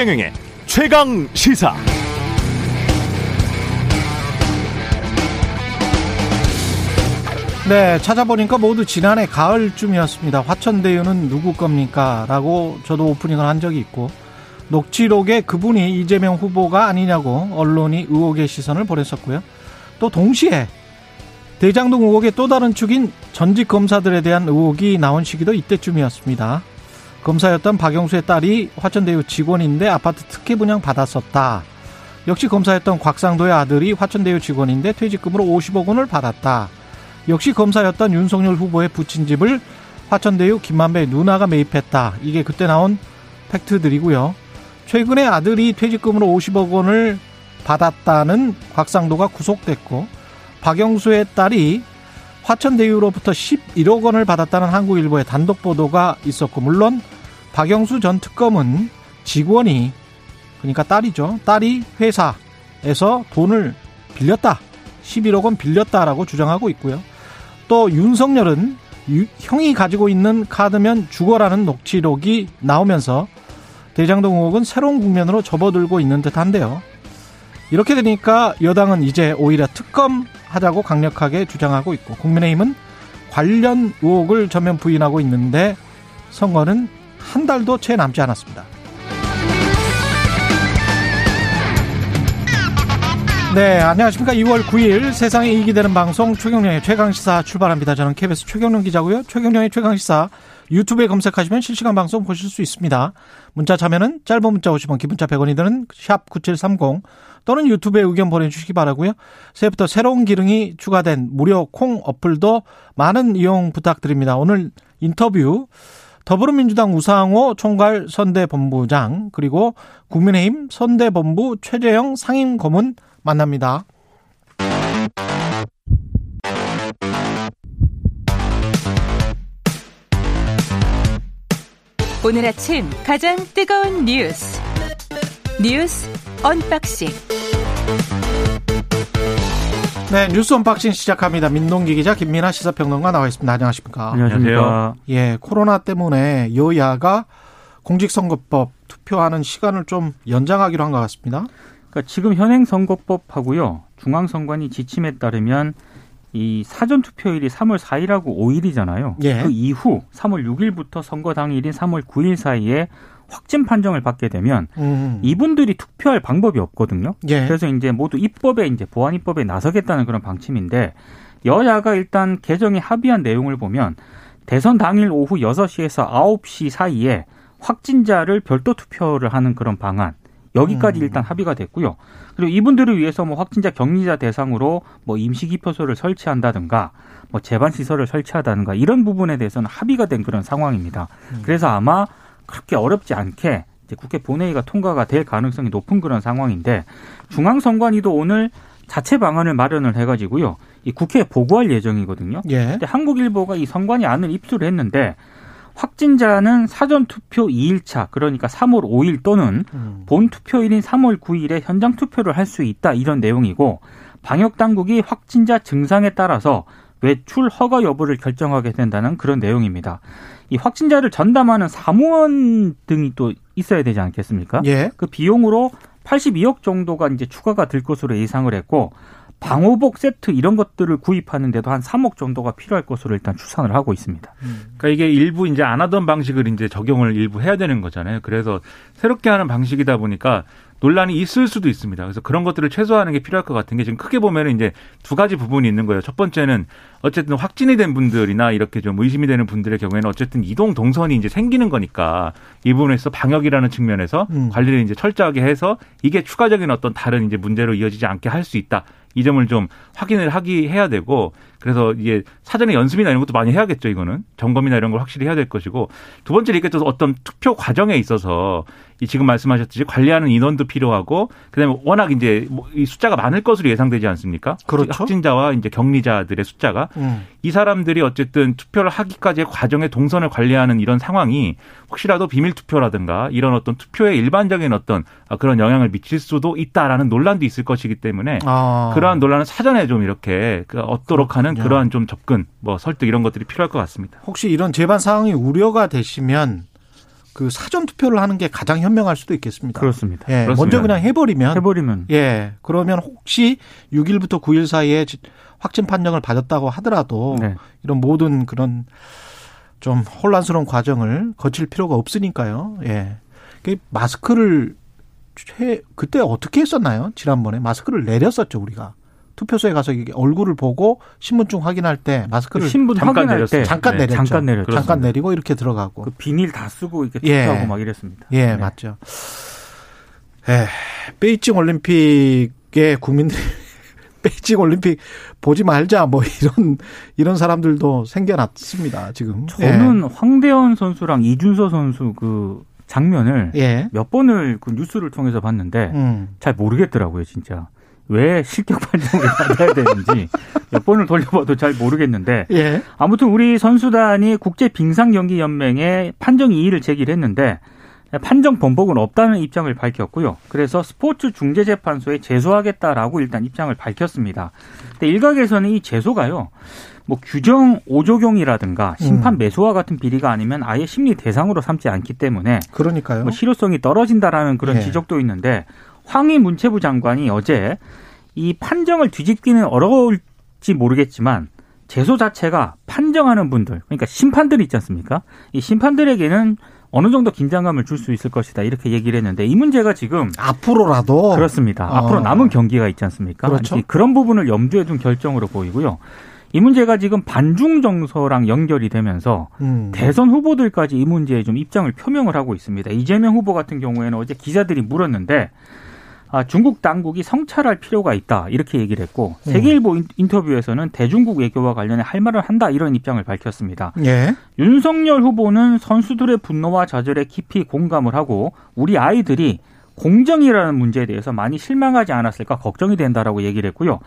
최경영의 최강 시사. 네, 찾아보니까 모두 지난해 가을쯤이었습니다. 화천대유는 누구 겁니까? 라고 저도 오프닝을 한 적이 있고, 녹취록에 그분이 이재명 후보가 아니냐고 언론이 의혹의 시선을 보냈었고요. 또 동시에 대장동 의혹의 또 다른 축인 전직 검사들에 대한 의혹이 나온 시기도 이때쯤이었습니다. 검사였던 박영수의 딸이 화천대유 직원인데 아파트 특혜 분양 받았었다. 역시 검사였던 곽상도의 아들이 화천대유 직원인데 퇴직금으로 50억 원을 받았다. 역시 검사였던 윤석열 후보의 부친 집을 화천대유 김만배 누나가 매입했다. 이게 그때 나온 팩트들이고요. 최근에 아들이 퇴직금으로 50억 원을 받았다는 곽상도가 구속됐고 박영수의 딸이 화천대유로부터 11억 원을 받았다는 한국일보의 단독 보도가 있었고 물론 박영수 전 특검은 직원이 그러니까 딸이죠. 딸이 회사에서 돈을 빌렸다. 11억 원 빌렸다라고 주장하고 있고요. 또 윤석열은 형이 가지고 있는 카드면 죽어라는 녹취록이 나오면서 대장동 의혹은 새로운 국면으로 접어들고 있는 듯한데요. 이렇게 되니까 여당은 이제 오히려 특검 하자고 강력하게 주장하고 있고 국민의힘은 관련 의혹을 전면 부인하고 있는데 선거는 한 달도 채 남지 않았습니다. 네, 안녕하십니까. 2월 9일 세상에 이익이 되는 방송 최경령의 최강시사 출발합니다. 저는 KBS 최경령 기자고요. 최경령의 최강시사 유튜브에 검색하시면 실시간 방송 보실 수 있습니다. 문자 참여는 짧은 문자 50원, 기본자 100원이 드는 샵 9730 또는 유튜브에 의견 보내주시기 바라고요. 새해부터 새로운 기능이 추가된 무료 콩 어플도 많은 이용 부탁드립니다. 오늘 인터뷰 더불어민주당 우상호 총괄 선대본부장 그리고 국민의힘 선대본부 최재형 상임고문 만납니다. 오늘 아침 가장 뜨거운 뉴스 뉴스 unboxing 네 뉴스 unboxing 시작합니다. 민동기 기자 김민하 시사평론가 나와 있습니다. 안녕하십니까? 안녕하십니까? 예, 코로나 때문에 여야가 공직선거법 투표하는 시간을 좀 연장하기로 한 것 같습니다. 그러니까 지금 현행 선거법하고요. 중앙선관위 지침에 따르면 이 사전 투표일이 3월 4일하고 5일이잖아요. 예. 그 이후 3월 6일부터 선거 당일인 3월 9일 사이에 확진 판정을 받게 되면 음. 이분들이 투표할 방법이 없거든요. 예. 그래서 이제 모두 입법에 이제 보안 입법에 나서겠다는 그런 방침인데 여야가 일단 개정에 합의한 내용을 보면 대선 당일 오후 6시에서 9시 사이에 확진자를 별도 투표를 하는 그런 방안 여기까지 음. 일단 합의가 됐고요. 그리고 이분들을 위해서 뭐 확진자 격리자 대상으로 뭐 임시 기표소를 설치한다든가 뭐 재반 시설을 설치하다든가 이런 부분에 대해서는 합의가 된 그런 상황입니다. 음. 그래서 아마 그렇게 어렵지 않게 이제 국회 본회의가 통과가 될 가능성이 높은 그런 상황인데 중앙선관위도 오늘 자체 방안을 마련을 해가지고요. 이 국회에 보고할 예정이거든요. 예. 근데 한국일보가 이 선관위 안을 입수를 했는데 확진자는 사전 투표 2일차 그러니까 3월 5일 또는 음. 본 투표일인 3월 9일에 현장 투표를 할 수 있다 이런 내용이고 방역 당국이 확진자 증상에 따라서 외출 허가 여부를 결정하게 된다는 그런 내용입니다. 이 확진자를 전담하는 사무원 등이 또 있어야 되지 않겠습니까? 예. 그 비용으로 82억 정도가 이제 추가가 될 것으로 예상을 했고 방호복 세트 이런 것들을 구입하는데도 한 3억 정도가 필요할 것으로 일단 추산을 하고 있습니다. 그러니까 이게 일부 이제 안 하던 방식을 이제 적용을 일부 해야 되는 거잖아요. 그래서 새롭게 하는 방식이다 보니까 논란이 있을 수도 있습니다. 그래서 그런 것들을 최소화하는 게 필요할 것 같은 게 지금 크게 보면은 이제 두 가지 부분이 있는 거예요. 첫 번째는 어쨌든 확진이 된 분들이나 이렇게 좀 의심이 되는 분들의 경우에는 어쨌든 이동 동선이 이제 생기는 거니까 이 부분에서 방역이라는 측면에서 음. 관리를 이제 철저하게 해서 이게 추가적인 어떤 다른 이제 문제로 이어지지 않게 할 수 있다. 이 점을 좀 확인을 하기 해야 되고 그래서 이게 사전에 연습이나 이런 것도 많이 해야겠죠 이거는 점검이나 이런 걸 확실히 해야 될 것이고 두 번째는 이게 또 어떤 투표 과정에 있어서 이 지금 말씀하셨듯이 관리하는 인원도 필요하고 그다음에 워낙 이제 뭐이 숫자가 많을 것으로 예상되지 않습니까? 그렇죠. 확진자와 이제 격리자들의 숫자가 음. 이 사람들이 어쨌든 투표를 하기까지의 과정의 동선을 관리하는 이런 상황이 혹시라도 비밀 투표라든가 이런 어떤 투표에 일반적인 어떤 그런 영향을 미칠 수도 있다라는 논란도 있을 것이기 때문에 아. 그러한 논란은 사전에 좀 이렇게 그 얻도록 하는. 그러한 좀 접근, 뭐 설득 이런 것들이 필요할 것 같습니다. 혹시 이런 재반 상황이 우려가 되시면 그 사전 투표를 하는 게 가장 현명할 수도 있겠습니다. 그렇습니다. 예, 그렇습니다. 먼저 그냥 해버리면 해버리면 예, 그러면 혹시 6일부터 9일 사이에 지- 확진 판정을 받았다고 하더라도 네. 이런 모든 그런 좀 혼란스러운 과정을 거칠 필요가 없으니까요. 예. 그 마스크를 최 그때 어떻게 했었나요? 지난번에 마스크를 내렸었죠, 우리가. 투표소에 가서 이게 얼굴을 보고 신분증 확인할 때 마스크를 그 신분 잠깐 확인할 내렸어요. 때 잠깐 네, 내렸죠. 잠깐 내렸죠. 잠깐 내리고 이렇게 들어가고. 그 비닐 다 쓰고 이렇게 예. 투표하고 막 이랬습니다. 예, 네. 맞죠. 예, 베이징 올림픽에 국민들이 베이징 올림픽 보지 말자 뭐 이런 이런 사람들도 생겨났습니다 지금. 저는 황대현 선수랑 이준서 선수 그 장면을 예, 몇 번을 그 뉴스를 통해서 봤는데 음, 잘 모르겠더라고요, 진짜. 왜 실격 판정을 받아야 되는지 몇 번을 돌려봐도 잘 모르겠는데 예, 아무튼 우리 선수단이 국제 빙상 경기 연맹에 판정 이의를 제기를 했는데 판정 번복은 없다는 입장을 밝혔고요. 그래서 스포츠 중재 재판소에 제소하겠다라고 일단 입장을 밝혔습니다. 근데 일각에서는 이 제소가요. 뭐 규정 5조경이라든가 심판 음. 매수와 같은 비리가 아니면 아예 심리 대상으로 삼지 않기 때문에 그러니까요. 뭐 실효성이 떨어진다라는 그런 예. 지적도 있는데 황희 문체부 장관이 어제 이 판정을 뒤집기는 어려울지 모르겠지만 제소 자체가 판정하는 분들 그러니까 심판들 있지 않습니까? 이 심판들에게는 어느 정도 긴장감을 줄 수 있을 것이다 이렇게 얘기를 했는데 이 문제가 지금 앞으로라도 그렇습니다. 어. 앞으로 남은 경기가 있지 않습니까? 그렇죠. 이 그런 부분을 염두에 둔 결정으로 보이고요. 이 문제가 지금 반중 정서랑 연결이 되면서 음, 대선 후보들까지 이 문제에 좀 입장을 표명을 하고 있습니다. 이재명 후보 같은 경우에는 어제 기자들이 물었는데 아, 중국 당국이 성찰할 필요가 있다 이렇게 얘기를 했고 음. 세계일보 인- 인터뷰에서는 대중국 외교와 관련해 할 말을 한다 이런 입장을 밝혔습니다. 예, 윤석열 후보는 선수들의 분노와 좌절에 깊이 공감을 하고 우리 아이들이 공정이라는 문제에 대해서 많이 실망하지 않았을까 걱정이 된다라고 얘기를 했고요.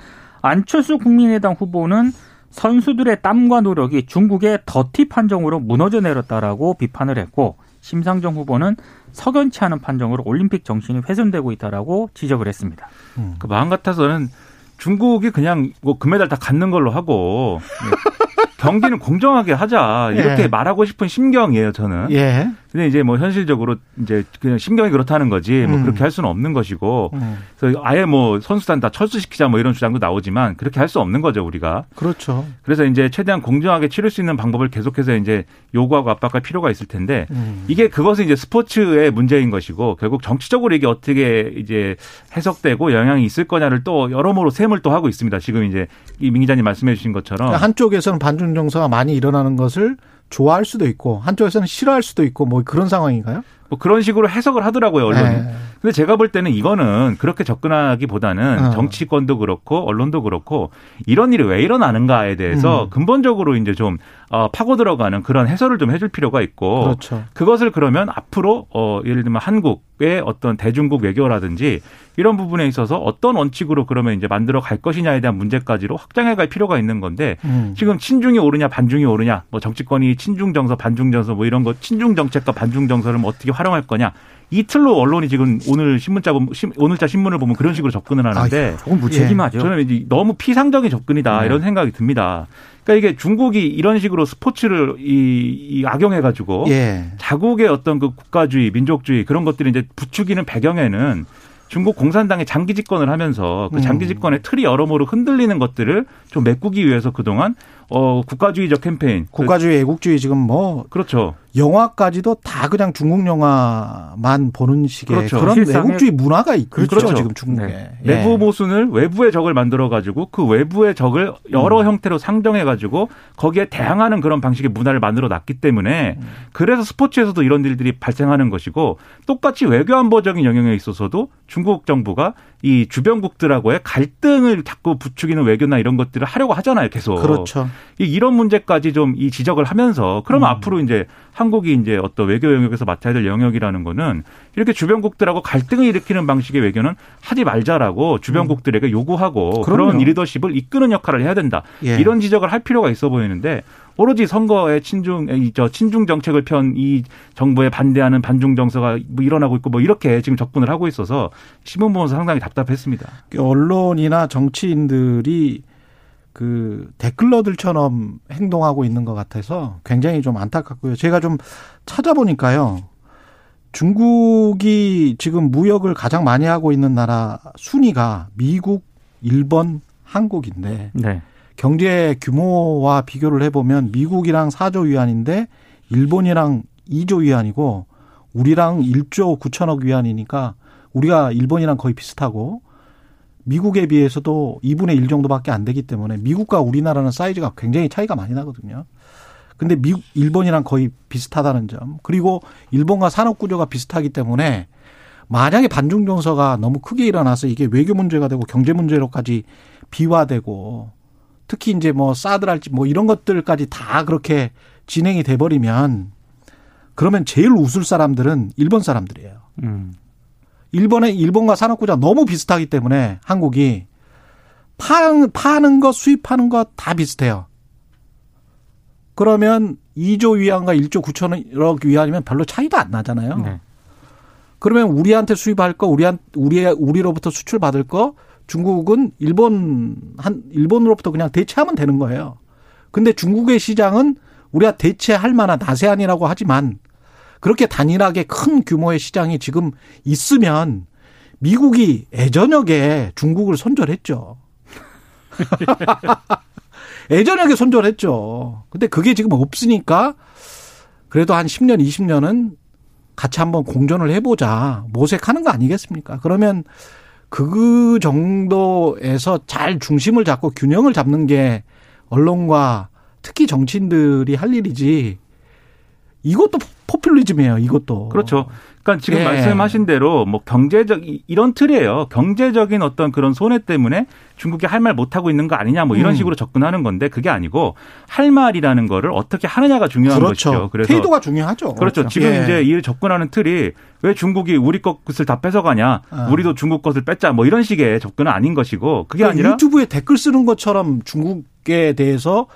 안철수 국민의당 후보는 선수들의 땀과 노력이 중국의 더티 판정으로 무너져 내렸다라고 비판을 했고 심상정 후보는 석연치 않은 판정으로 올림픽 정신이 훼손되고 있다라고 지적을 했습니다. 음. 그 마음 같아서는 중국이 그냥 뭐 금메달 다 갖는 걸로 하고 경기는 공정하게 하자 이렇게 예. 말하고 싶은 심경이에요 저는. 예, 근데 이제 뭐 현실적으로 이제 그냥 심경이 그렇다는 거지 뭐 음. 그렇게 할 수는 없는 것이고 음, 그래서 아예 뭐 선수단 다 철수시키자 뭐 이런 주장도 나오지만 그렇게 할 수 없는 거죠 우리가. 그렇죠. 그래서 이제 최대한 공정하게 치를 수 있는 방법을 계속해서 이제 요구하고 압박할 필요가 있을 텐데 음. 이게 그것은 이제 스포츠의 문제인 것이고 결국 정치적으로 이게 어떻게 이제 해석되고 영향이 있을 거냐를 또 여러모로 셈을 또 하고 있습니다. 지금 이제 이민 기자님 말씀해 주신 것처럼 그러니까 한쪽에서는 반중 정서가 많이 일어나는 것을 좋아할 수도 있고 한쪽에서는 싫어할 수도 있고 뭐 그런 상황인가요? 뭐 그런 식으로 해석을 하더라고요 언론이. 예. 근데 제가 볼 때는 이거는 그렇게 접근하기보다는 어. 정치권도 그렇고 언론도 그렇고 이런 일이 왜 일어나는가에 대해서 음. 근본적으로 이제 좀 어, 파고 들어가는 그런 해설을 좀 해줄 필요가 있고 그렇죠. 그것을 그러면 앞으로 어 예를 들면 한국의 어떤 대중국 외교라든지 이런 부분에 있어서 어떤 원칙으로 그러면 이제 만들어 갈 것이냐에 대한 문제까지로 확장해 갈 필요가 있는 건데 음. 지금 친중이 오르냐 반중이 오르냐 뭐 정치권이 친중 정서 반중 정서 뭐 이런 거 친중 정책과 반중 정서를 뭐 어떻게 활 용할 거냐 이 틀로 언론이 지금 오늘 신문자 오늘자 신문을 보면 그런 식으로 접근을 하는데 조금 무책임하죠. 저는 이제 너무 피상적인 접근이다 네. 이런 생각이 듭니다. 그러니까 이게 중국이 이런 식으로 스포츠를 이, 이 악용해 가지고 예. 자국의 어떤 그 국가주의, 민족주의 그런 것들이 이제 부추기는 배경에는 중국 공산당이 장기 집권을 하면서 그 장기 음. 집권의 틀이 여러모로 흔들리는 것들을 좀 메꾸기 위해서 그동안 어 국가주의적 캠페인 국가주의 애국주의 지금 뭐 그, 그렇죠. 영화까지도 다 그냥 중국 영화만 보는 식의 그렇죠. 그런 애국주의 문화가 있, 죠 그렇죠. 지금 중국에. 네. 예. 내부 모순을 외부의 적을 만들어 가지고 그 외부의 적을 여러 음. 형태로 상정해 가지고 거기에 대항하는 그런 방식의 문화를 만들어 놨기 때문에 음. 그래서 스포츠에서도 이런 일들이 발생하는 것이고 똑같이 외교 안보적인 영역에 있어서도 중국 정부가 이 주변국들하고의 갈등을 자꾸 부추기는 외교나 이런 것들을 하려고 하잖아요, 계속. 그렇죠. 이- 이런 문제까지 좀 이 지적을 하면서 그러면 음. 앞으로 이제 한국이 이제 어떤 외교 영역에서 맡아야 될 영역이라는 거는 이렇게 주변국들하고 갈등을 일으키는 방식의 외교는 하지 말자라고 주변국들에게 요구하고 음. 그럼요. 그런 리더십을 이끄는 역할을 해야 된다. 예. 이런 지적을 할 필요가 있어 보이는데 오로지 선거에 친중 이저 친중 정책을 편 이 정부에 반대하는 반중 정서가 뭐 일어나고 있고 뭐 이렇게 지금 접근을 하고 있어서 신문 보면서 상당히 답답했습니다. 언론이나 정치인들이 그 댓글러들처럼 행동하고 있는 것 같아서 굉장히 좀 안타깝고요. 제가 좀 찾아보니까요. 중국이 지금 무역을 가장 많이 하고 있는 나라 순위가 미국, 일본, 한국인데 네. 경제 규모와 비교를 해보면 미국이랑 4조 위안인데 일본이랑 2조 위안이고 우리랑 1조 9천억 위안이니까 우리가 일본이랑 거의 비슷하고 미국에 비해서도 2분의 1 정도밖에 안 되기 때문에 미국과 우리나라는 사이즈가 굉장히 차이가 많이 나거든요. 근데 미국, 일본이랑 거의 비슷하다는 점. 그리고 일본과 산업 구조가 비슷하기 때문에 만약에 반중 정서가 너무 크게 일어나서 이게 외교 문제가 되고 경제 문제로까지 비화되고 특히 이제 뭐 사드랄지 뭐 이런 것들까지 다 그렇게 진행이 돼 버리면 그러면 제일 웃을 사람들은 일본 사람들이에요. 음. 일본의 일본과 산업 구조가 너무 비슷하기 때문에 한국이 파는 파는 것 수입하는 것 다 비슷해요. 그러면 2조 위안과 1조 9천억 위안이면 별로 차이도 안 나잖아요. 네. 그러면 우리한테 수입할 거, 우리한 우리 우리로부터 수출 받을 거 중국은 일본 한 일본으로부터 그냥 대체하면 되는 거예요. 근데 중국의 시장은 우리가 대체할 만한 아세안이라고 하지만 그렇게 단일하게 큰 규모의 시장이 지금 있으면 미국이 애저녁에 중국을 손절했죠. 애저녁에 손절했죠. 근데 그게 지금 없으니까 그래도 한 10년, 20년은 같이 한번 공존을 해보자. 모색하는 거 아니겠습니까? 그러면 그 정도에서 잘 중심을 잡고 균형을 잡는 게 언론과 특히 정치인들이 할 일이지. 이것도 포퓰리즘이에요. 이것도. 그렇죠. 그러니까 지금 예. 말씀하신 대로 뭐 경제적 이- 이런 틀이에요. 경제적인 어떤 그런 손해 때문에 중국이 할 말 못 하고 있는 거 아니냐 뭐 이런 음. 식으로 접근하는 건데 그게 아니고 할 말이라는 거를 어떻게 하느냐가 중요한 그렇죠. 것이죠. 그래서 태도가 중요하죠. 그렇죠. 지금 예. 이제 이 접근하는 틀이 왜 중국이 우리 것을 다 뺏어가냐, 아. 우리도 중국 것을 뺏자, 뭐 이런 식의 접근은 아닌 것이고 그게 그러니까 아니라 유튜브에 댓글 쓰는 것처럼 중국에 대해서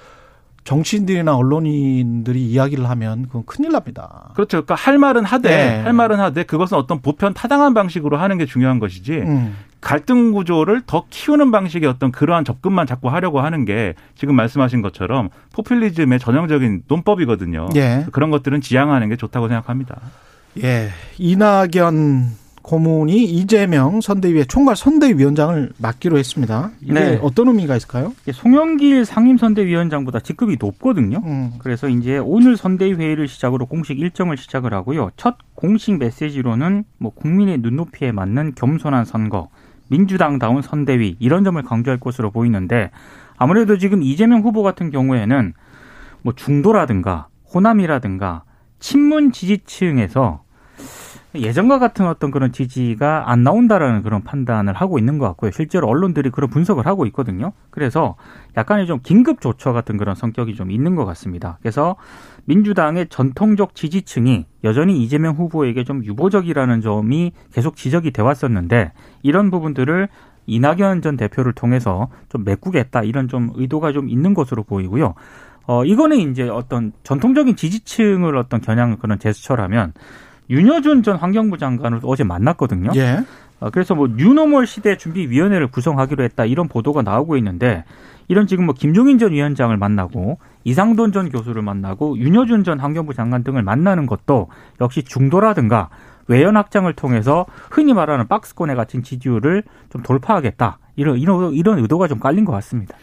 정치인들이나 언론인들이 이야기를 하면 그건 큰일 납니다. 그렇죠. 그러니까 할 말은 하되 네. 할 말은 하되 그것은 어떤 보편 타당한 방식으로 하는 게 중요한 것이지 음. 갈등 구조를 더 키우는 방식의 어떤 그러한 접근만 자꾸 하려고 하는 게 지금 말씀하신 것처럼 포퓰리즘의 전형적인 논법이거든요. 예. 그런 것들은 지양하는 게 좋다고 생각합니다. 예. 이낙연 고문이 이재명 선대위의 총괄 선대위원장을 맡기로 했습니다. 이게 네. 어떤 의미가 있을까요? 송영길 상임선대위원장보다 직급이 높거든요. 음. 그래서 이제 오늘 선대위 회의를 시작으로 공식 일정을 시작을 하고요. 첫 공식 메시지로는 뭐 국민의 눈높이에 맞는 겸손한 선거, 민주당다운 선대위 이런 점을 강조할 것으로 보이는데 아무래도 지금 이재명 후보 같은 경우에는 뭐 중도라든가 호남이라든가 친문 지지층에서 예전과 같은 어떤 그런 지지가 안 나온다라는 그런 판단을 하고 있는 것 같고요. 실제로 언론들이 그런 분석을 하고 있거든요. 그래서 약간의 좀 긴급 조처 같은 그런 성격이 좀 있는 것 같습니다. 그래서 민주당의 전통적 지지층이 여전히 이재명 후보에게 좀 유보적이라는 점이 계속 지적이 돼 왔었는데 이런 부분들을 이낙연 전 대표를 통해서 좀 메꾸겠다 이런 좀 의도가 좀 있는 것으로 보이고요. 어, 이거는 이제 어떤 전통적인 지지층을 어떤 겨냥한 그런 제스처라면 윤여준 전 환경부 장관을 어제 만났거든요. 예. 어, 그래서 뭐 뉴노멀 시대 준비위원회를 구성하기로 했다 이런 보도가 나오고 있는데 이런 지금 뭐 김종인 전 위원장을 만나고 이상돈 전 교수를 만나고 윤여준 전 환경부 장관 등을 만나는 것도 역시 중도라든가 외연 확장을 통해서 흔히 말하는 박스권에 갇힌 지지율을 좀 돌파하겠다 이런 이런 이런 의도가 좀 깔린 것 같습니다.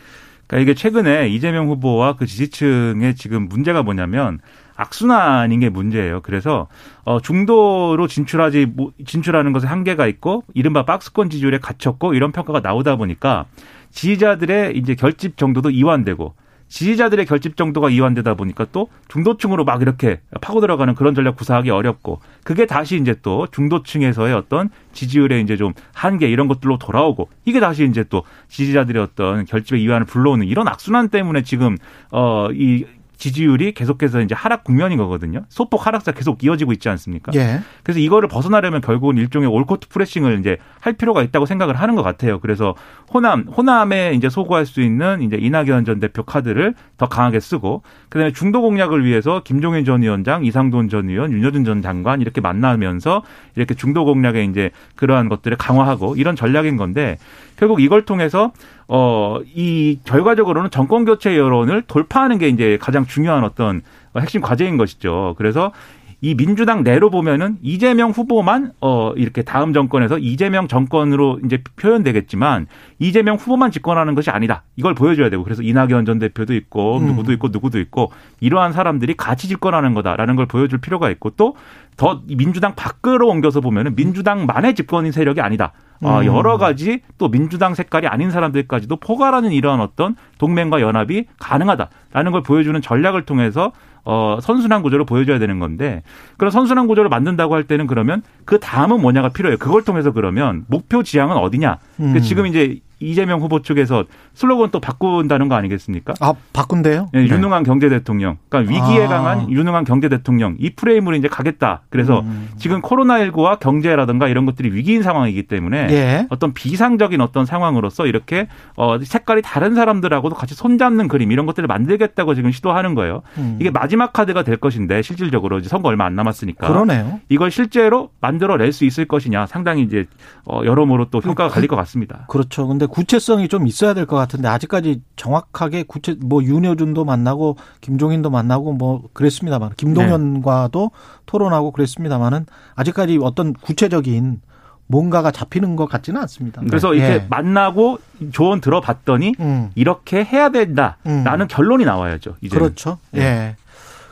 그러니까 이게 최근에 이재명 후보와 그 지지층의 지금 문제가 뭐냐면 악순환인 게 문제예요. 그래서 어 중도로 진출하지 뭐- 진출하는 것에 한계가 있고 이른바 박스권 지지율에 갇혔고 이런 평가가 나오다 보니까 지지자들의 이제 결집 정도도 이완되고 지지자들의 결집 정도가 이완되다 보니까 또 중도층으로 막 이렇게 파고 들어가는 그런 전략 구사하기 어렵고 그게 다시 이제 또 중도층에서의 어떤 지지율의 이제 좀 한계 이런 것들로 돌아오고 이게 다시 이제 또 지지자들의 어떤 결집의 이완을 불러오는 이런 악순환 때문에 지금 어이 지지율이 계속해서 이제 하락 국면인 거거든요. 소폭 하락세 계속 이어지고 있지 않습니까? 예. 그래서 이거를 벗어나려면 결국은 일종의 올코트 프레싱을 이제 할 필요가 있다고 생각을 하는 것 같아요. 그래서 호남, 호남에 이제 소구할 수 있는 이제 이낙연 전 대표 카드를 더 강하게 쓰고, 그 다음에 중도 공략을 위해서 김종인 전 위원장, 이상돈 전 의원, 윤여준 전 장관 이렇게 만나면서 이렇게 중도 공략에 이제 그러한 것들을 강화하고 이런 전략인 건데, 결국 이걸 통해서 어, 이 결과적으로는 정권 교체 여론을 돌파하는 게 이제 가장 중요한 어떤 핵심 과제인 것이죠. 그래서 이 민주당 내로 보면은 이재명 후보만 어 이렇게 다음 정권에서 이재명 정권으로 이제 표현되겠지만 이재명 후보만 집권하는 것이 아니다. 이걸 보여줘야 되고 그래서 이낙연 전 대표도 있고 음. 누구도 있고 누구도 있고 이러한 사람들이 같이 집권하는 거다라는 걸 보여줄 필요가 있고 또 더 민주당 밖으로 옮겨서 보면은 민주당만의 집권인 세력이 아니다. 어, 음. 여러 가지 또 민주당 색깔이 아닌 사람들까지도 포괄하는 이러한 어떤 동맹과 연합이 가능하다라는 걸 보여주는 전략을 통해서 어, 선순환 구조를 보여줘야 되는 건데 그런 선순환 구조를 만든다고 할 때는 그러면 그 다음은 뭐냐가 필요해요. 그걸 통해서 그러면 목표 지향은 어디냐. 근데 음. 지금 이제 이재명 후보 쪽에서 슬로건 또 바꾼다는 거 아니겠습니까? 아 바꾼대요? 예, 유능한 경제 대통령. 그러니까 위기에 아. 강한 유능한 경제 대통령. 이 프레임으로 이제 가겠다. 그래서 음. 지금 코로나19와 경제라든가 이런 것들이 위기인 상황이기 때문에 예. 어떤 비상적인 어떤 상황으로서 이렇게 어 색깔이 다른 사람들하고도 같이 손잡는 그림 이런 것들을 만들겠다고 지금 시도하는 거예요. 음. 이게 마지막 카드가 될 것인데 실질적으로 이제 선거 얼마 안 남았으니까 그러네요. 이걸 실제로 만들어낼 수 있을 것이냐 상당히 이제 어 여러모로 또 평가가 갈릴 것 같습니다. 그렇죠. 근데 구체성이 좀 있어야 될 것 같은데 아직까지 정확하게 구체 뭐 윤여준도 만나고 김종인도 만나고 뭐 그랬습니다만 김동연과도 토론하고 그랬습니다만은 아직까지 어떤 구체적인 뭔가가 잡히는 것 같지는 않습니다. 그래서 예. 이렇게 만나고 조언 들어봤더니 음. 이렇게 해야 된다라는 결론이 나와야죠. 이제 그렇죠. 네. 예.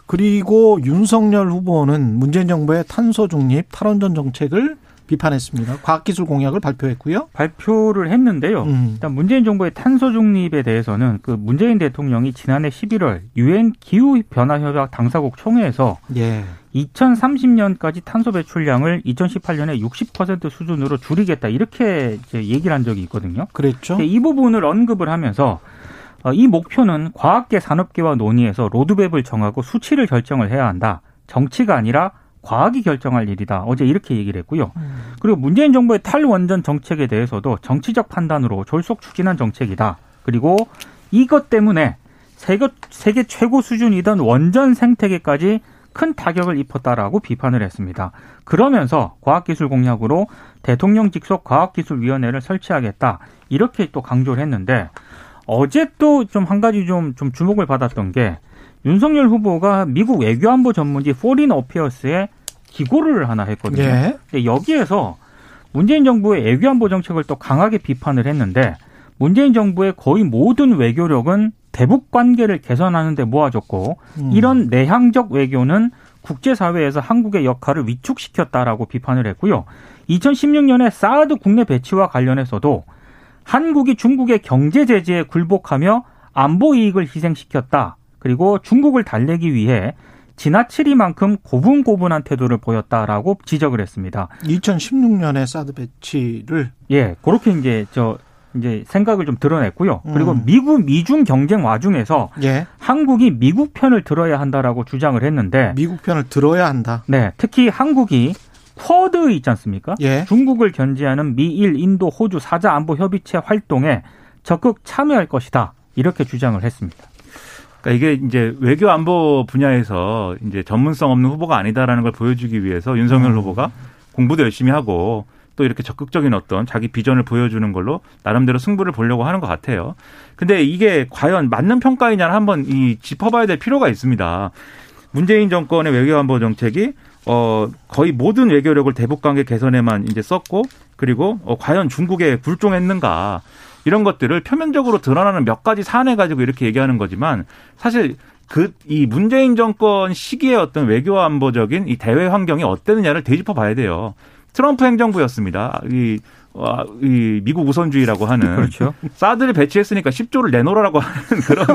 그리고 윤석열 후보는 문재인 정부의 탄소 중립 탈원전 정책을 비판했습니다. 과학기술 공약을 발표했고요. 발표를 했는데요. 음. 일단 문재인 정부의 탄소 중립에 대해서는 그 문재인 대통령이 지난해 11월 유엔 기후 변화 협약 당사국 총회에서 예. 2030년까지 탄소 배출량을 2018년에 60% 수준으로 줄이겠다 이렇게 이제 얘기를 한 적이 있거든요. 그랬죠. 이 부분을 언급을 하면서 어, 이 목표는 과학계 산업계와 논의해서 로드맵을 정하고 수치를 결정을 해야 한다. 정치가 아니라 과학이 결정할 일이다. 어제 이렇게 얘기를 했고요. 그리고 문재인 정부의 탈원전 정책에 대해서도 정치적 판단으로 졸속 추진한 정책이다. 그리고 이것 때문에 세계, 세계 최고 수준이던 원전 생태계까지 큰 타격을 입혔다라고 비판을 했습니다. 그러면서 과학기술 공약으로 대통령 직속 과학기술위원회를 설치하겠다. 이렇게 또 강조를 했는데 어제 또 좀 한 가지 좀, 좀 주목을 받았던 게 윤석열 후보가 미국 외교안보 전문지 Foreign Affairs에 기고를 하나 했거든요. 예. 근데 여기에서 문재인 정부의 외교안보 정책을 또 강하게 비판을 했는데 문재인 정부의 거의 모든 외교력은 대북 관계를 개선하는 데 모아졌고 음. 이런 내향적 외교는 국제사회에서 한국의 역할을 위축시켰다라고 비판을 했고요. 2016년에 사드 국내 배치와 관련해서도 한국이 중국의 경제 제재에 굴복하며 안보 이익을 희생시켰다. 그리고 중국을 달래기 위해 지나치리만큼 고분고분한 태도를 보였다라고 지적을 했습니다. 2016년에 사드 배치를 예, 그렇게 이제 저 이제 생각을 좀 드러냈고요. 그리고 음. 미국 미중 경쟁 와중에서 예. 한국이 미국 편을 들어야 한다라고 주장을 했는데 미국 편을 들어야 한다. 네, 특히 한국이 쿼드 있지 않습니까? 예. 중국을 견제하는 미일, 인도, 호주 사자 안보 협의체 활동에 적극 참여할 것이다. 이렇게 주장을 했습니다. 그러니까 이게 이제 외교 안보 분야에서 이제 전문성 없는 후보가 아니다라는 걸 보여주기 위해서 윤석열 음. 후보가 공부도 열심히 하고 또 이렇게 적극적인 어떤 자기 비전을 보여주는 걸로 나름대로 승부를 보려고 하는 것 같아요. 근데 이게 과연 맞는 평가이냐를 한번 이 짚어봐야 될 필요가 있습니다. 문재인 정권의 외교 안보 정책이 어 거의 모든 외교력을 대북 관계 개선에만 이제 썼고 그리고 어 과연 중국에 굴종했는가 이런 것들을 표면적으로 드러나는 몇 가지 사안을 가지고 이렇게 얘기하는 거지만 사실 그 이 문재인 정권 시기의 어떤 외교 안보적인 이 대외 환경이 어땠느냐를 되짚어 봐야 돼요. 트럼프 행정부였습니다. 이, 와, 이 미국 우선주의라고 하는 그렇죠. 사드를 배치했으니까 10조를 내놓으라고 하는 그런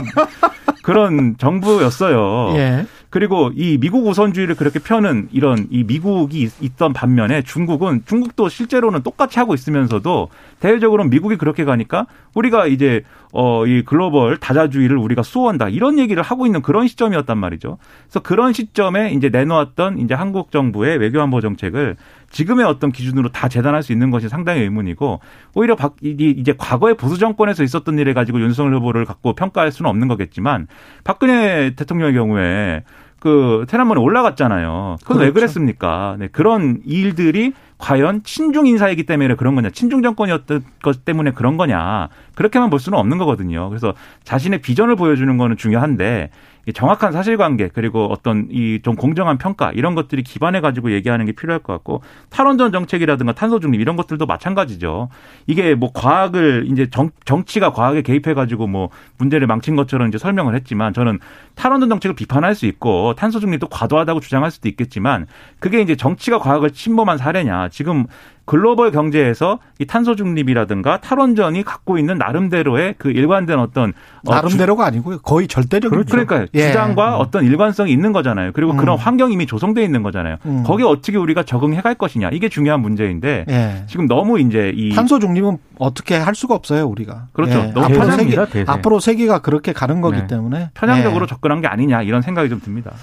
그런 정부였어요. 예. 그리고 이 미국 우선주의를 그렇게 펴는 이런 이 미국이 있- 있던 반면에 중국은 중국도 실제로는 똑같이 하고 있으면서도 대외적으로는 미국이 그렇게 가니까 우리가 이제 어 이 글로벌 다자주의를 우리가 수호한다 이런 얘기를 하고 있는 그런 시점이었단 말이죠. 그래서 그런 시점에 이제 내놓았던 이제 한국 정부의 외교안보 정책을 지금의 어떤 기준으로 다 재단할 수 있는 것이 상당히 의문이고 오히려 박, 이- 이제 과거의 보수 정권에서 있었던 일에 가지고 윤석열 후보를 갖고 평가할 수는 없는 거겠지만 박근혜 대통령의 경우에 그 테란문에 올라갔잖아요. 그건 왜 그렇죠. 그랬습니까? 네, 그런 일들이 과연 친중 인사이기 때문에 그런 거냐, 친중 정권이었던 것 때문에 그런 거냐 그렇게만 볼 수는 없는 거거든요. 그래서 자신의 비전을 보여주는 거는 중요한데 정확한 사실관계 그리고 어떤 이 좀 공정한 평가 이런 것들이 기반해 가지고 얘기하는 게 필요할 것 같고 탈원전 정책이라든가 탄소 중립 이런 것들도 마찬가지죠. 이게 뭐 과학을 이제 정, 정치가 과학에 개입해 가지고 뭐 문제를 망친 것처럼 이제 설명을 했지만 저는 탈원전 정책을 비판할 수 있고 탄소 중립도 과도하다고 주장할 수도 있겠지만 그게 이제 정치가 과학을 침범한 사례냐. 지금 글로벌 경제에서 이 탄소 중립이라든가 탈원전이 갖고 있는 나름대로의 그 일관된 어떤 어, 나름대로가 아니고요. 거의 절대적인 그렇죠. 그러니까 예. 주장과 음. 어떤 일관성이 있는 거잖아요. 그리고 음. 그런 환경이 이미 조성돼 있는 거잖아요. 음. 거기에 어떻게 우리가 적응해 갈 것이냐. 이게 중요한 문제인데 예. 지금 너무 이제 이 탄소 중립은 어떻게 할 수가 없어요, 우리가. 그렇죠. 예. 너무 앞으로 세계 앞으로 세계가 그렇게 가는 거기 네. 때문에 편향적으로 예. 접근한 게 아니냐 이런 생각이 좀 듭니다.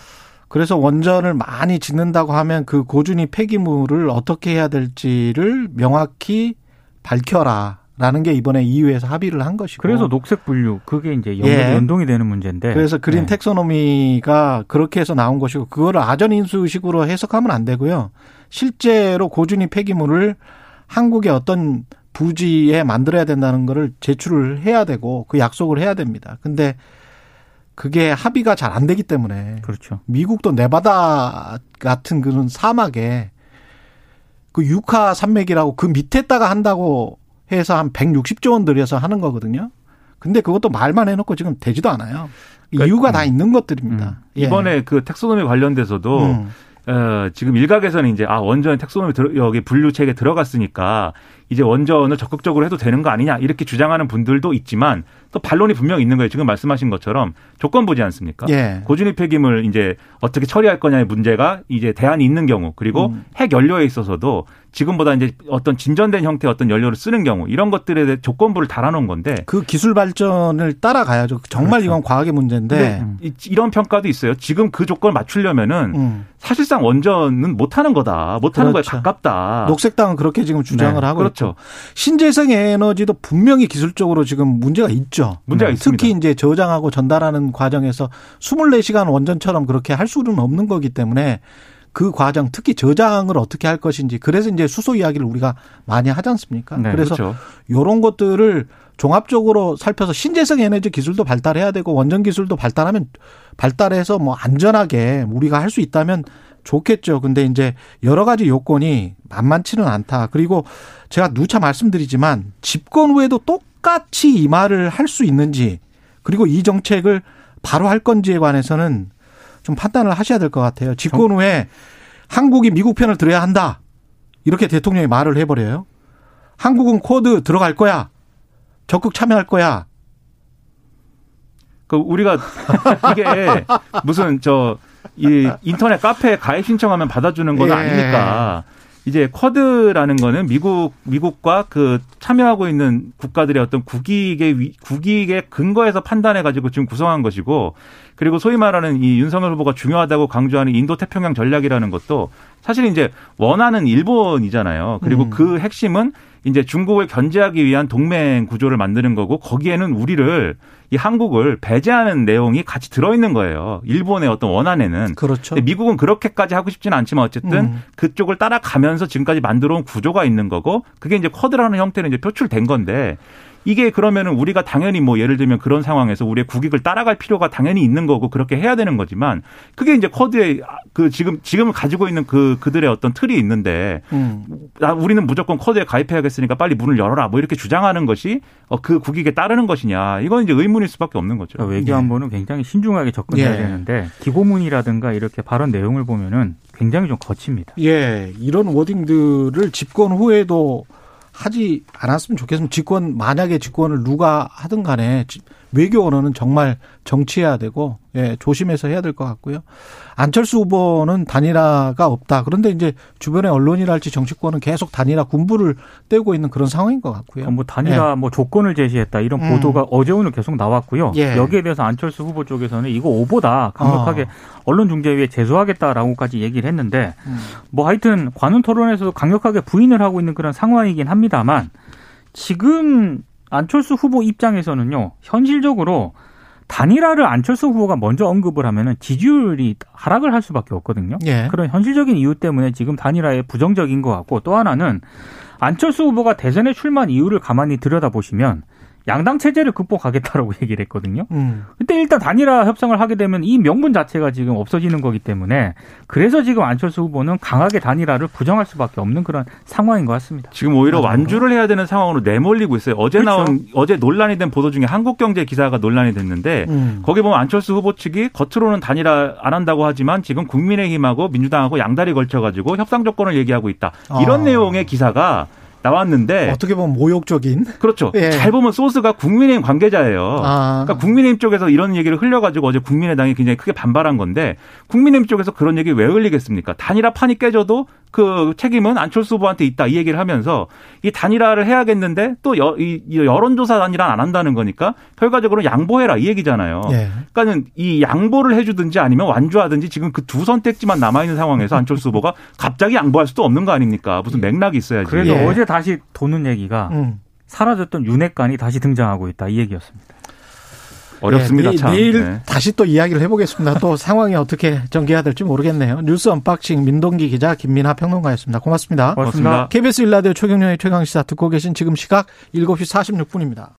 그래서 원전을 많이 짓는다고 하면 그 고준위 폐기물을 어떻게 해야 될지를 명확히 밝혀라. 라는 게 이번에 EU에서 합의를 한 것이고. 그래서 녹색 분류 그게 이제 연, 예. 연동이 되는 문제인데. 그래서 그린 네. 텍소노미가 그렇게 해서 나온 것이고 그거를 아전 인수식으로 해석하면 안 되고요. 실제로 고준위 폐기물을 한국의 어떤 부지에 만들어야 된다는 거를 제출을 해야 되고 그 약속을 해야 됩니다. 근데 그게 합의가 잘 안 되기 때문에 그렇죠. 미국도 네바다 같은 그런 사막에 그 육하 산맥이라고 그 밑에다가 한다고 해서 한 160조 원 들여서 하는 거거든요. 근데 그것도 말만 해놓고 지금 되지도 않아요. 그러니까, 이유가 음. 다 있는 것들입니다. 음. 예. 이번에 그 텍소노미 관련돼서도 음. 어, 지금 일각에서는 이제 아 원전 텍소노미 들어, 여기 분류책에 들어갔으니까 이제 원전을 적극적으로 해도 되는 거 아니냐 이렇게 주장하는 분들도 있지만 또 반론이 분명 있는 거예요. 지금 말씀하신 것처럼 조건부지 않습니까? 예. 고준위 폐기물 이제 어떻게 처리할 거냐의 문제가 이제 대안이 있는 경우 그리고 음. 핵 연료에 있어서도 지금보다 이제 어떤 진전된 형태의 어떤 연료를 쓰는 경우 이런 것들에 대해 조건부를 달아놓은 건데 그 기술 발전을 따라가야죠. 정말 그렇죠. 이건 과학의 문제인데 음. 이런 평가도 있어요. 지금 그 조건을 맞추려면은 음. 사실상 원전은 못하는 거다. 못하는 그렇죠. 거에 가깝다. 녹색당은 그렇게 지금 주장을 네. 하고 그렇죠. 신재생 에너지도 분명히 기술적으로 지금 문제가 있죠. 문제가 네. 있습니다. 특히 이제 저장하고 전달하는 과정에서 24시간 원전처럼 그렇게 할 수는 없는 거기 때문에 그 과정 특히 저장을 어떻게 할 것인지 그래서 이제 수소 이야기를 우리가 많이 하지 않습니까? 네, 그래서 그렇죠. 이런 것들을 종합적으로 살펴서 신재생 에너지 기술도 발달해야 되고 원전 기술도 발달하면 발달해서 뭐 안전하게 우리가 할 수 있다면 좋겠죠. 근데 이제 여러 가지 요건이 만만치는 않다. 그리고 제가 누차 말씀드리지만 집권 후에도 똑같이 이 말을 할 수 있는지 그리고 이 정책을 바로 할 건지에 관해서는 좀 판단을 하셔야 될 것 같아요. 집권 후에 한국이 미국 편을 들어야 한다. 이렇게 대통령이 말을 해버려요. 한국은 쿼드 들어갈 거야. 적극 참여할 거야. 그 우리가 이게 무슨 저 이 인터넷 카페 가입 신청하면 받아주는 건 예. 아니니까 이제 쿼드라는 거는 미국 미국과 그 참여하고 있는 국가들의 어떤 국익의 국익의 근거에서 판단해 가지고 지금 구성한 것이고 그리고 소위 말하는 이 윤석열 후보가 중요하다고 강조하는 인도 태평양 전략이라는 것도 사실 이제 원하는 일본이잖아요. 그리고 음. 그 핵심은 이제 중국을 견제하기 위한 동맹 구조를 만드는 거고 거기에는 우리를 이 한국을 배제하는 내용이 같이 들어있는 거예요. 일본의 어떤 원안에는. 그렇죠. 미국은 그렇게까지 하고 싶지는 않지만 어쨌든 음. 그쪽을 따라가면서 지금까지 만들어 온 구조가 있는 거고 그게 이제 쿼드라는 형태로 이제 표출된 건데 이게 그러면은 우리가 당연히 뭐 예를 들면 그런 상황에서 우리의 국익을 따라갈 필요가 당연히 있는 거고 그렇게 해야 되는 거지만 그게 이제 쿼드에 그 지금 지금 가지고 있는 그 그들의 어떤 틀이 있는데 음. 우리는 무조건 쿼드에 가입해야겠으니까 빨리 문을 열어라 뭐 이렇게 주장하는 것이 어, 그 국익에 따르는 것이냐 이건 이제 의문일 수밖에 없는 거죠. 그러니까 외교안보는 예. 굉장히 신중하게 접근해야 예. 되는데 기고문이라든가 이렇게 발언 내용을 보면은 굉장히 좀 거칩니다. 예, 이런 워딩들을 집권 후에도 하지 않았으면 좋겠으면 집권 만약에 집권을 누가 하든 간에 외교 언어는 정말 정치해야 되고 예, 조심해서 해야 될 것 같고요. 안철수 후보는 단일화가 없다. 그런데 이제 주변의 언론이랄지 정치권은 계속 단일화 군부를 떼고 있는 그런 상황인 것 같고요. 뭐 단일화 예. 뭐 조건을 제시했다 이런 음. 보도가 어제 오늘 계속 나왔고요. 예. 여기에 대해서 안철수 후보 쪽에서는 이거 오보다 강력하게 어. 언론중재위에 제소하겠다라고까지 얘기를 했는데 음. 뭐 하여튼 관훈 토론에서도 강력하게 부인을 하고 있는 그런 상황이긴 합니다만 지금 안철수 후보 입장에서는요 현실적으로 단일화를 안철수 후보가 먼저 언급을 하면은 지지율이 하락을 할 수밖에 없거든요. 예. 그런 현실적인 이유 때문에 지금 단일화에 부정적인 것 같고 또 하나는 안철수 후보가 대선에 출마한 이유를 가만히 들여다보시면 양당 체제를 극복하겠다라고 얘기를 했거든요. 음. 근데 일단 단일화 협상을 하게 되면 이 명분 자체가 지금 없어지는 거기 때문에 그래서 지금 안철수 후보는 강하게 단일화를 부정할 수밖에 없는 그런 상황인 것 같습니다. 지금 오히려 맞아요. 완주를 해야 되는 상황으로 내몰리고 있어요. 어제 그렇죠. 나온 어제 논란이 된 보도 중에 한국경제 기사가 논란이 됐는데 음. 거기 보면 안철수 후보 측이 겉으로는 단일화 안 한다고 하지만 지금 국민의힘하고 민주당하고 양다리 걸쳐 가지고 협상 조건을 얘기하고 있다. 이런 아. 내용의 기사가 나왔는데 어떻게 보면 모욕적인. 그렇죠. 예. 잘 보면 소스가 국민의힘 관계자예요. 아. 그러니까 국민의힘 쪽에서 이런 얘기를 흘려가지고 어제 국민의당이 굉장히 크게 반발한 건데 국민의힘 쪽에서 그런 얘기 왜 흘리겠습니까? 단일화 판이 깨져도 그 책임은 안철수 후보한테 있다 이 얘기를 하면서 이 단일화를 해야겠는데 또 여, 이, 이 여론조사 단일화 안 한다는 거니까 결과적으로 양보해라 이 얘기잖아요. 예. 그러니까는 이 양보를 해주든지 아니면 완주하든지 지금 그 두 선택지만 남아 있는 상황에서 안철수 후보가 갑자기 양보할 수도 없는 거 아닙니까? 무슨 맥락이 있어야지. 그래서 예. 어제 다시 도는 얘기가 음. 사라졌던 윤핵관이 다시 등장하고 있다 이 얘기였습니다. 어렵습니다. 네, 참. 내일 네. 다시 또 이야기를 해보겠습니다. 또 상황이 어떻게 전개해야 될지 모르겠네요. 뉴스 unboxing 민동기 기자 김민하 평론가였습니다. 고맙습니다. 고맙습니다. KBS 1라디오 최경영의 최강시사 듣고 계신 지금 시각 7시 46분입니다.